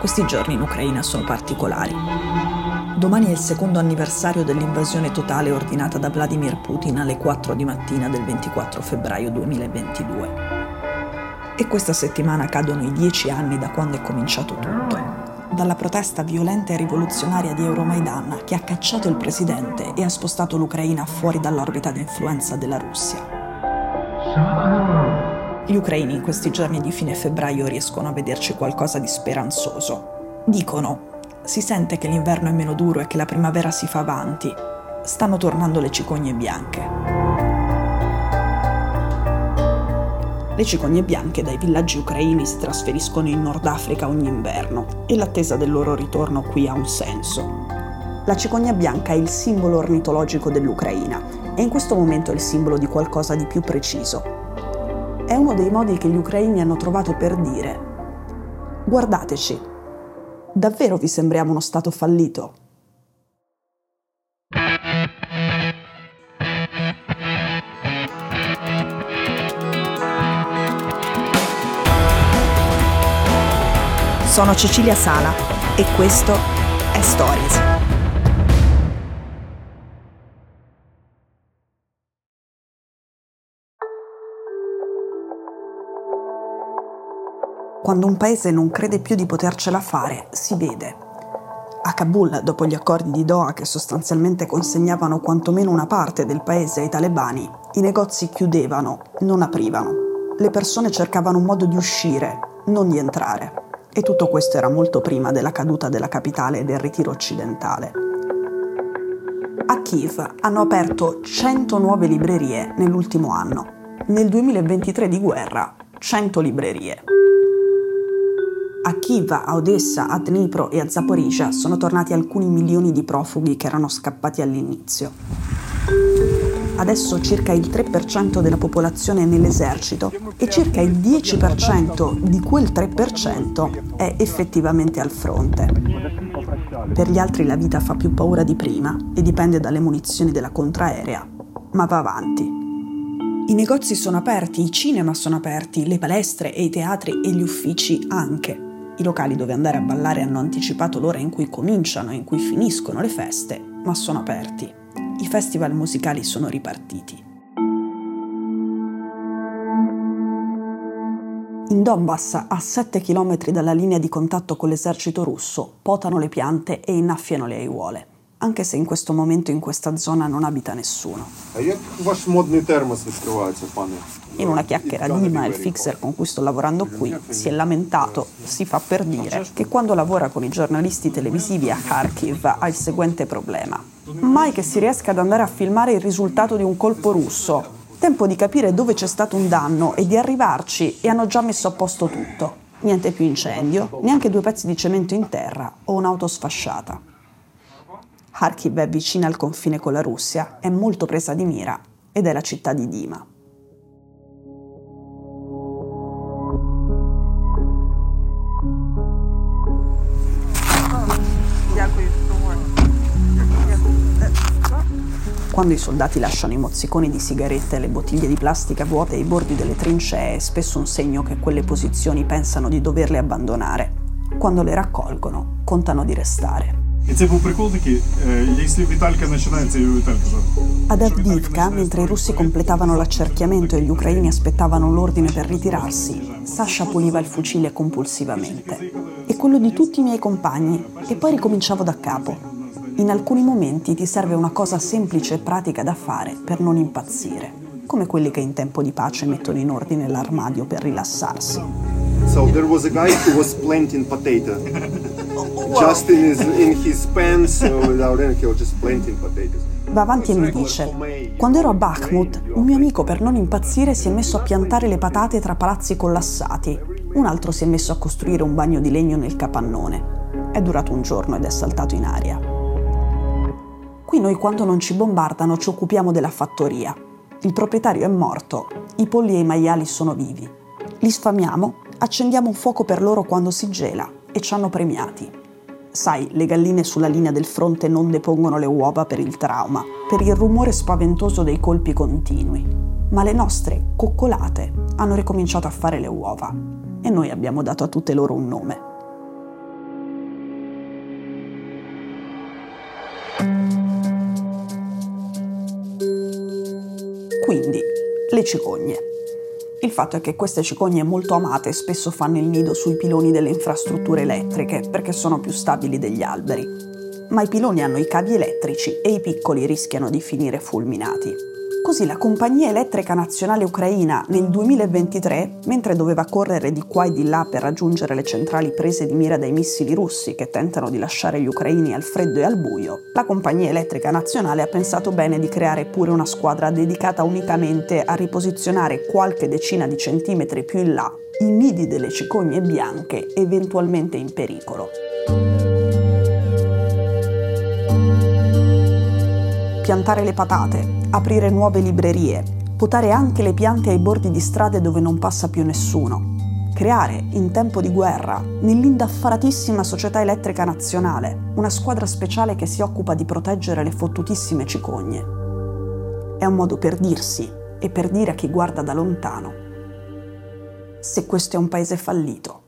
Questi giorni in Ucraina sono particolari. Domani è il secondo anniversario dell'invasione totale ordinata da Vladimir Putin alle 4 di mattina del 24 febbraio 2022. E questa settimana cadono i dieci anni da quando è cominciato tutto. Dalla protesta violenta e rivoluzionaria di Euromaidan che ha cacciato il presidente e ha spostato l'Ucraina fuori dall'orbita di influenza della Russia. Gli ucraini in questi giorni di fine febbraio riescono a vederci qualcosa di speranzoso. Dicono, si sente che l'inverno è meno duro e che la primavera si fa avanti. Stanno tornando le cicogne bianche. Le cicogne bianche dai villaggi ucraini si trasferiscono in Nord Africa ogni inverno e l'attesa del loro ritorno qui ha un senso. La cicogna bianca è il simbolo ornitologico dell'Ucraina e in questo momento è il simbolo di qualcosa di più preciso, è uno dei modi che gli ucraini hanno trovato per dire guardateci, davvero vi sembriamo uno Stato fallito? Sono Cecilia Sala e questo è Stories. Quando un paese non crede più di potercela fare, si vede. A Kabul, dopo gli accordi di Doha che sostanzialmente consegnavano quantomeno una parte del paese ai talebani, i negozi chiudevano, non aprivano. Le persone cercavano un modo di uscire, non di entrare. E tutto questo era molto prima della caduta della capitale e del ritiro occidentale. A Kiev hanno aperto 100 nuove librerie nell'ultimo anno. Nel 2023 di guerra, 100 librerie. A Kiev, a Odessa, a Dnipro e a Zaporizhia sono tornati alcuni milioni di profughi che erano scappati all'inizio. Adesso circa il 3% della popolazione è nell'esercito e circa il 10% di quel 3% è effettivamente al fronte. Per gli altri la vita fa più paura di prima e dipende dalle munizioni della contraerea, ma va avanti. I negozi sono aperti, i cinema sono aperti, le palestre e i teatri e gli uffici anche. I locali dove andare a ballare hanno anticipato l'ora in cui cominciano e in cui finiscono le feste, ma sono aperti. I festival musicali sono ripartiti. In Donbass, a 7 km dalla linea di contatto con l'esercito russo, potano le piante e innaffiano le aiuole anche se in questo momento in questa zona non abita nessuno. In una chiacchiera Dima, il fixer con cui sto lavorando qui, si è lamentato, si fa per dire, che quando lavora con i giornalisti televisivi a Kharkiv ha il seguente problema. Mai che si riesca ad andare a filmare il risultato di un colpo russo. Tempo di capire dove c'è stato un danno e di arrivarci e hanno già messo a posto tutto. Niente più incendio, neanche due pezzi di cemento in terra o un'auto sfasciata. Kharkiv è vicina al confine con la Russia, è molto presa di mira ed è la città di Dima. Quando i soldati lasciano i mozziconi di sigarette e le bottiglie di plastica vuote ai bordi delle trincee è spesso un segno che quelle posizioni pensano di doverle abbandonare. Quando le raccolgono, contano di restare. І це був прикол такий, якщо Віталька починається, і Віталька Ad Avdivka, mentre i russi completavano l'accerchiamento e gli ucraini aspettavano l'ordine per ritirarsi, Sasha puliva il fucile compulsivamente. E quello di tutti i miei compagni, e poi ricominciavo da capo. In alcuni momenti ti serve una cosa semplice e pratica da fare per non impazzire, come quelli che in tempo di pace mettono in ordine l'armadio per rilassarsi. So there was a guy who was planting potato. just in his, in his pants uh, without any, he was just planting potatoes. Va avanti e mi dice: Quando ero a Bakhmut, un mio amico per non impazzire si è messo a piantare le patate tra palazzi collassati. Un altro si è messo a costruire un bagno di legno nel capannone. È durato un giorno ed è saltato in aria. Qui noi quando non ci bombardano ci occupiamo della fattoria. Il proprietario è morto, i polli e i maiali sono vivi. Li sfamiamo, accendiamo un fuoco per loro quando si gela e ci hanno premiati. Sai, le galline sulla linea del fronte non depongono le uova per il trauma, per il rumore spaventoso dei colpi continui. ma le nostre coccolate hanno ricominciato a fare le uova e noi abbiamo dato a tutte loro un nome. Quindi, le cicogne. Il fatto è che queste cicogne molto amate spesso fanno il nido sui piloni delle infrastrutture elettriche perché sono più stabili degli alberi. Ma i piloni hanno i cavi elettrici e i piccoli rischiano di finire fulminati. Così la Compagnia Elettrica Nazionale Ucraina nel 2023, mentre doveva correre di qua e di là per raggiungere le centrali prese di mira dai missili russi che tentano di lasciare gli ucraini al freddo e al buio, la Compagnia Elettrica Nazionale ha pensato bene di creare pure una squadra dedicata unicamente a riposizionare qualche decina di centimetri più in là i nidi delle cicogne bianche eventualmente in pericolo. Piantare le patate, aprire nuove librerie, potare anche le piante ai bordi di strade dove non passa più nessuno, creare, in tempo di guerra, nell'indaffaratissima Società Elettrica Nazionale, una squadra speciale che si occupa di proteggere le fottutissime cicogne. È un modo per dirsi e per dire a chi guarda da lontano se questo è un paese fallito.